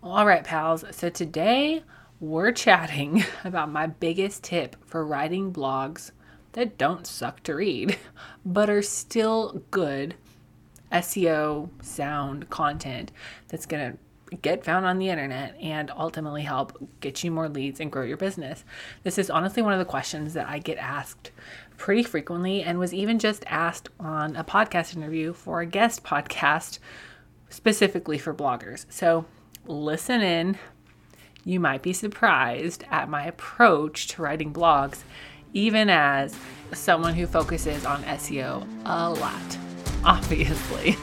All right, pals. So today we're chatting about my biggest tip for writing blogs that don't suck to read, but are still good SEO sound content that's going to get found on the internet and ultimately help get you more leads and grow your business. This is honestly one of the questions that I get asked pretty frequently and was even just asked on a podcast interview for a guest podcast specifically for bloggers. So listen in. You might be surprised at my approach to writing blogs, even as someone who focuses on SEO a lot, obviously.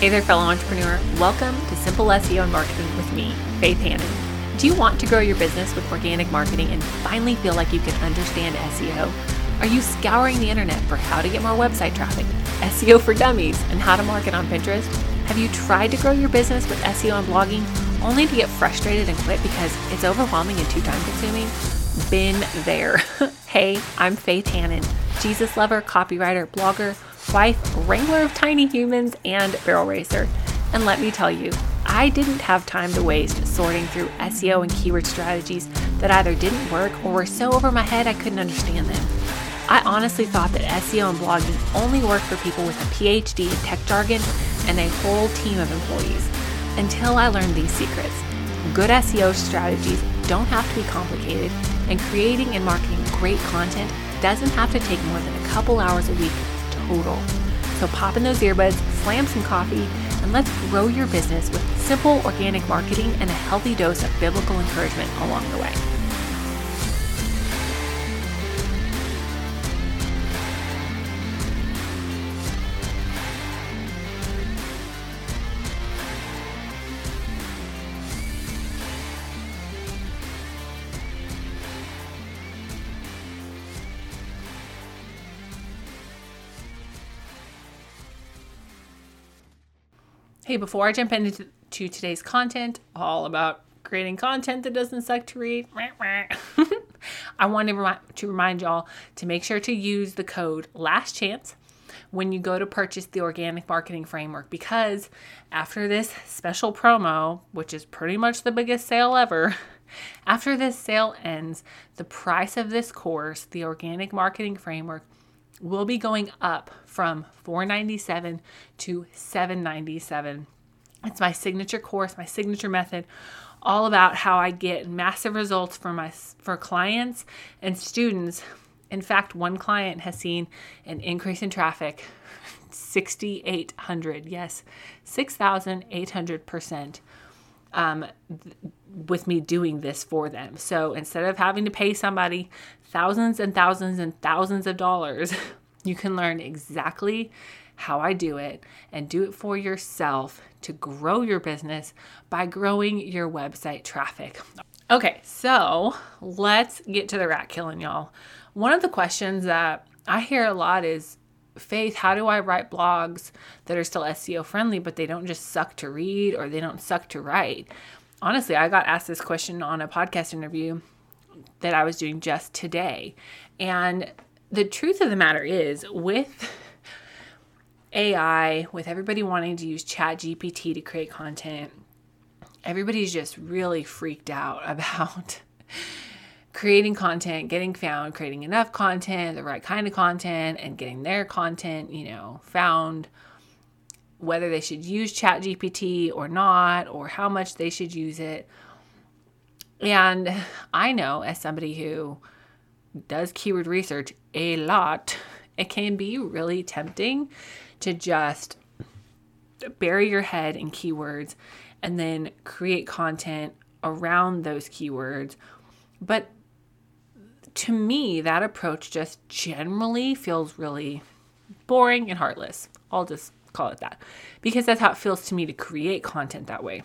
Hey there, fellow entrepreneur. Welcome to Simple SEO and Marketing with me, Faith Hanan. Do you want to grow your business with organic marketing and finally feel like you can understand SEO? Are you scouring the internet for how to get more website traffic, SEO for dummies, and how to market on Pinterest? Have you tried to grow your business with SEO and blogging only to get frustrated and quit because it's overwhelming and too time consuming? Been there. hey, I'm Faith Hanan, Jesus lover, copywriter, blogger, wife, wrangler of tiny humans, and barrel racer. And let me tell you, I didn't have time to waste sorting through SEO and keyword strategies that either didn't work or were so over my head I couldn't understand them. I honestly thought that SEO and blogging only worked for people with a PhD in tech jargon and a whole team of employees until I learned these secrets. Good SEO strategies don't have to be complicated, and creating and marketing great content doesn't have to take more than a couple hours a week total. So pop in those earbuds, slam some coffee, and let's grow your business with simple organic marketing and a healthy dose of biblical encouragement along the way. Hey, before I jump into today's content, all about creating content that doesn't suck to read, I want to remind, to remind y'all to make sure to use the code LAST CHANCE when you go to purchase the organic marketing framework because after this special promo, which is pretty much the biggest sale ever, after this sale ends, the price of this course, the organic marketing framework, will be going up from 497 to 797 it's my signature course my signature method all about how i get massive results for my for clients and students. In fact one client has seen an increase in traffic 6800 yes 6800% um, th- with me doing this for them so instead of having to pay somebody thousands and thousands and thousands of dollars, you can learn exactly how I do it and do it for yourself to grow your business by growing your website traffic. Okay, so let's get to the rat killing, y'all. One of the questions that I hear a lot is Faith, how do I write blogs that are still SEO friendly, but they don't just suck to read or they don't suck to write? Honestly, I got asked this question on a podcast interview that I was doing just today. And the truth of the matter is, with AI, with everybody wanting to use Chat GPT to create content, everybody's just really freaked out about creating content, getting found, creating enough content, the right kind of content, and getting their content, you know, found, whether they should use Chat GPT or not, or how much they should use it. And I know as somebody who does keyword research a lot, it can be really tempting to just bury your head in keywords and then create content around those keywords. But to me, that approach just generally feels really boring and heartless. I'll just call it that because that's how it feels to me to create content that way.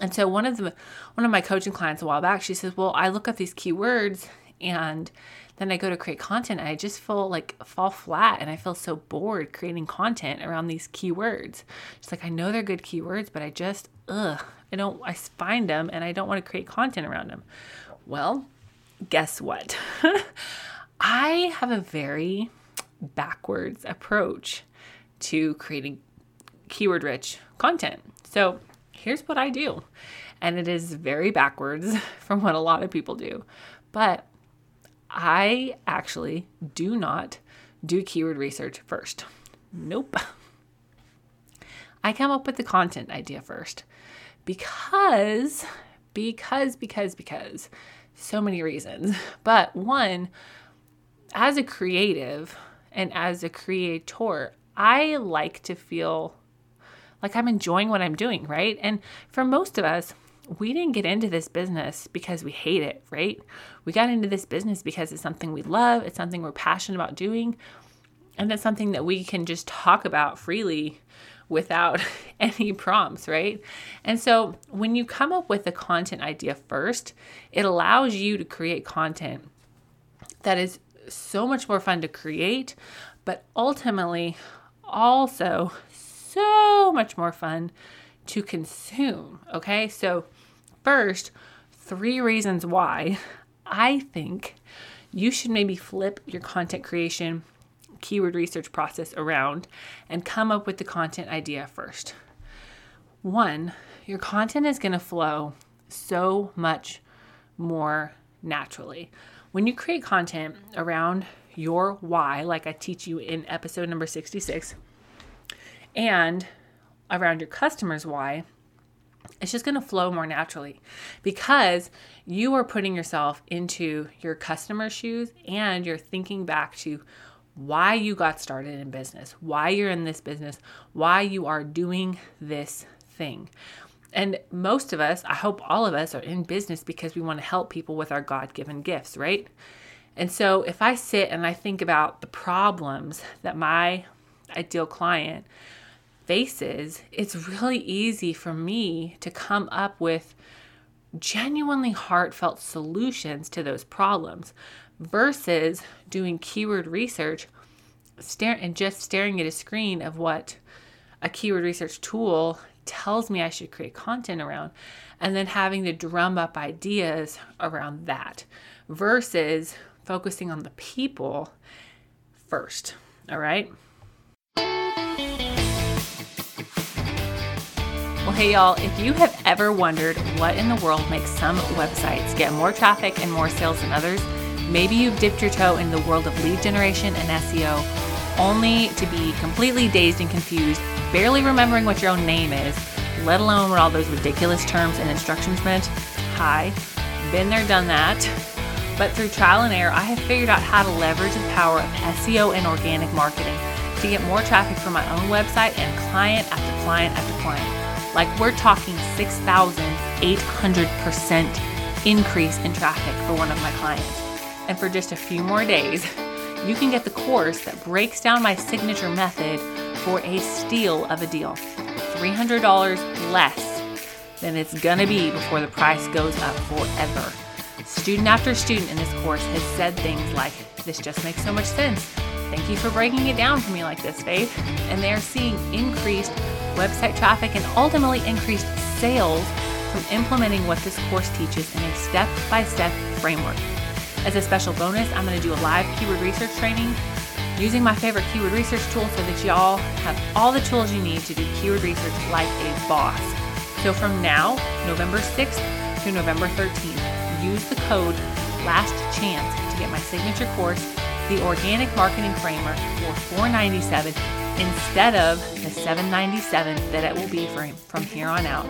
And so one of the one of my coaching clients a while back, she says, "Well, I look up these keywords and then I go to create content and I just feel like fall flat and I feel so bored creating content around these keywords. It's like I know they're good keywords, but I just ugh, I don't I find them and I don't want to create content around them." Well, guess what? I have a very backwards approach to creating keyword rich content. So here's what I do. And it is very backwards from what a lot of people do. But I actually do not do keyword research first. Nope. I come up with the content idea first because, because, because, because so many reasons. But one, as a creative and as a creator, I like to feel like I'm enjoying what I'm doing, right? And for most of us, we didn't get into this business because we hate it, right? We got into this business because it's something we love, it's something we're passionate about doing, and it's something that we can just talk about freely without any prompts, right? And so when you come up with a content idea first, it allows you to create content that is so much more fun to create, but ultimately also so much more fun to consume. Okay, so first, three reasons why I think you should maybe flip your content creation keyword research process around and come up with the content idea first. One, your content is going to flow so much more naturally. When you create content around your why, like I teach you in episode number 66, and around your customer's why, it's just going to flow more naturally because you are putting yourself into your customer's shoes and you're thinking back to why you got started in business, why you're in this business, why you are doing this thing. And most of us, I hope all of us, are in business because we want to help people with our God given gifts, right? And so if I sit and I think about the problems that my ideal client faces, it's really easy for me to come up with genuinely heartfelt solutions to those problems versus doing keyword research stare and just staring at a screen of what a keyword research tool tells me I should create content around and then having to drum up ideas around that versus focusing on the people first. All right. Well, hey, y'all, if you have ever wondered what in the world makes some websites get more traffic and more sales than others, Maybe you've dipped your toe in the world of lead generation and SEO only to be completely dazed and confused, barely remembering what your own name is, let alone what all those ridiculous terms and instructions meant. Hi, been there, done that. But through trial and error, I have figured out how to leverage the power of SEO and organic marketing to get more traffic from my own website and client after client after client. Like we're talking 6,800% increase in traffic for one of my clients and for just a few more days, you can get the course that breaks down my signature method for a steal of a deal $300 less than it's gonna be before the price goes up forever. Student after student in this course has said things like, This just makes so much sense. Thank you for breaking it down for me like this, Faith. And they are seeing increased website traffic and ultimately increased sales from implementing what this course teaches in a step by step framework. As a special bonus, I'm going to do a live keyword research training using my favorite keyword research tool so that y'all have all the tools you need to do keyword research like a boss. So from now, November 6th to November 13th, use the code LAST CHANCE to get my signature course, the Organic Marketing Framework, for 497 instead of the 797 that it will be for, from here on out.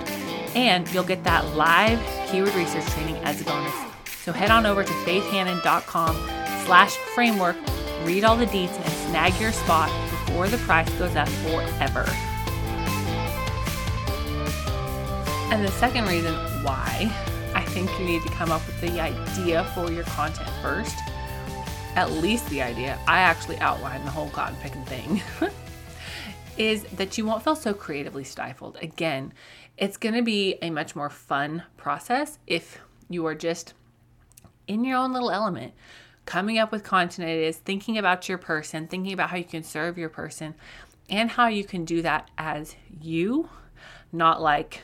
And you'll get that live keyword research training as a bonus. So head on over to faithhanan.com slash framework, read all the deets, and snag your spot before the price goes up forever. And the second reason why I think you need to come up with the idea for your content first, at least the idea, I actually outlined the whole cotton picking thing, is that you won't feel so creatively stifled. Again, it's going to be a much more fun process if you are just in your own little element, coming up with content ideas, thinking about your person, thinking about how you can serve your person, and how you can do that as you, not like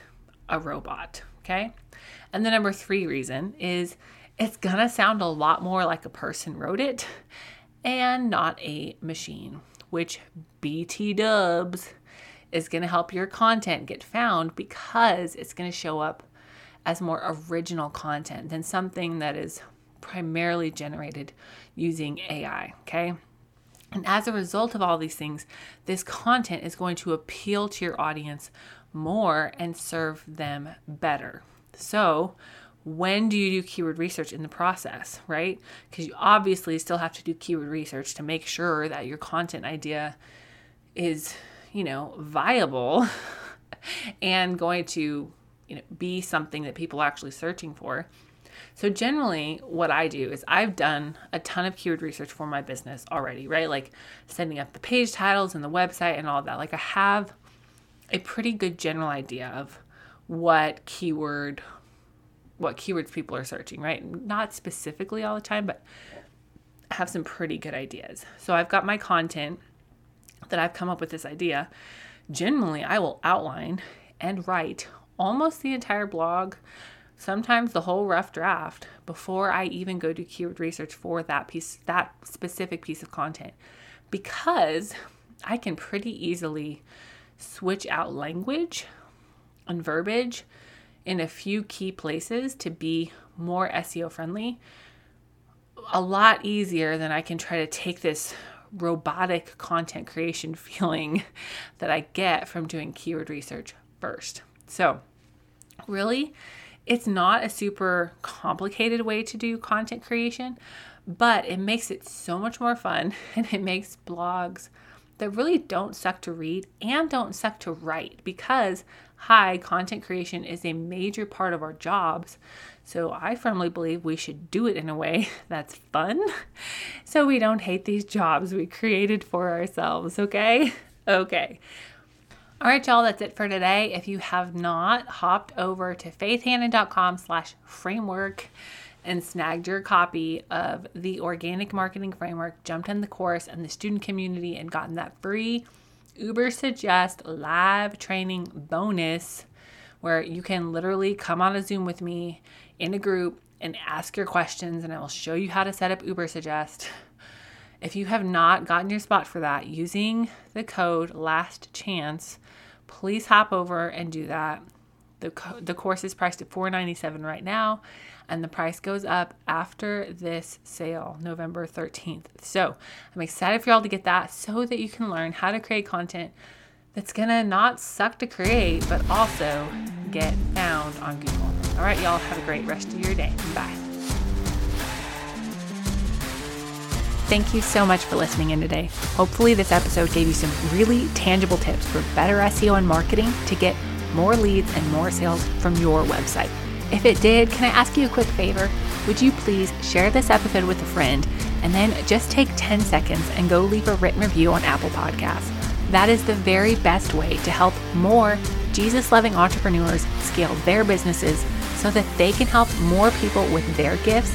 a robot. Okay. And the number three reason is it's gonna sound a lot more like a person wrote it and not a machine. which BT dubs is going to help your content get found because it's going to show up as more original content than something that is primarily generated using AI. Okay. And as a result of all these things, this content is going to appeal to your audience more and serve them better. So, when do you do keyword research in the process, right? Because you obviously still have to do keyword research to make sure that your content idea is, you know, viable and going to, you know, be something that people are actually searching for. So generally what I do is I've done a ton of keyword research for my business already, right? Like setting up the page titles and the website and all that. Like I have a pretty good general idea of what keyword what keywords people are searching, right? Not specifically all the time, but I have some pretty good ideas. So I've got my content that I've come up with this idea. Generally, I will outline and write almost the entire blog, sometimes the whole rough draft before I even go do keyword research for that piece that specific piece of content because I can pretty easily switch out language and verbiage in a few key places to be more SEO friendly a lot easier than I can try to take this robotic content creation feeling that I get from doing keyword research first. So, really, it's not a super complicated way to do content creation, but it makes it so much more fun and it makes blogs that really don't suck to read and don't suck to write because hi, content creation is a major part of our jobs. So I firmly believe we should do it in a way that's fun so we don't hate these jobs we created for ourselves, okay? Okay. All right, y'all, that's it for today. If you have not hopped over to faithhanan.com slash framework and snagged your copy of the organic marketing framework, jumped in the course and the student community and gotten that free Ubersuggest live training bonus where you can literally come on a Zoom with me in a group and ask your questions, and I will show you how to set up Ubersuggest. If you have not gotten your spot for that using the code last chance, please hop over and do that. The, co- the course is priced at 497 right now, and the price goes up after this sale, November 13th. So I'm excited for y'all to get that so that you can learn how to create content that's gonna not suck to create, but also get found on Google. All right, y'all, have a great rest of your day. Bye. Thank you so much for listening in today. Hopefully, this episode gave you some really tangible tips for better SEO and marketing to get more leads and more sales from your website. If it did, can I ask you a quick favor? Would you please share this episode with a friend and then just take 10 seconds and go leave a written review on Apple Podcasts? That is the very best way to help more Jesus loving entrepreneurs scale their businesses so that they can help more people with their gifts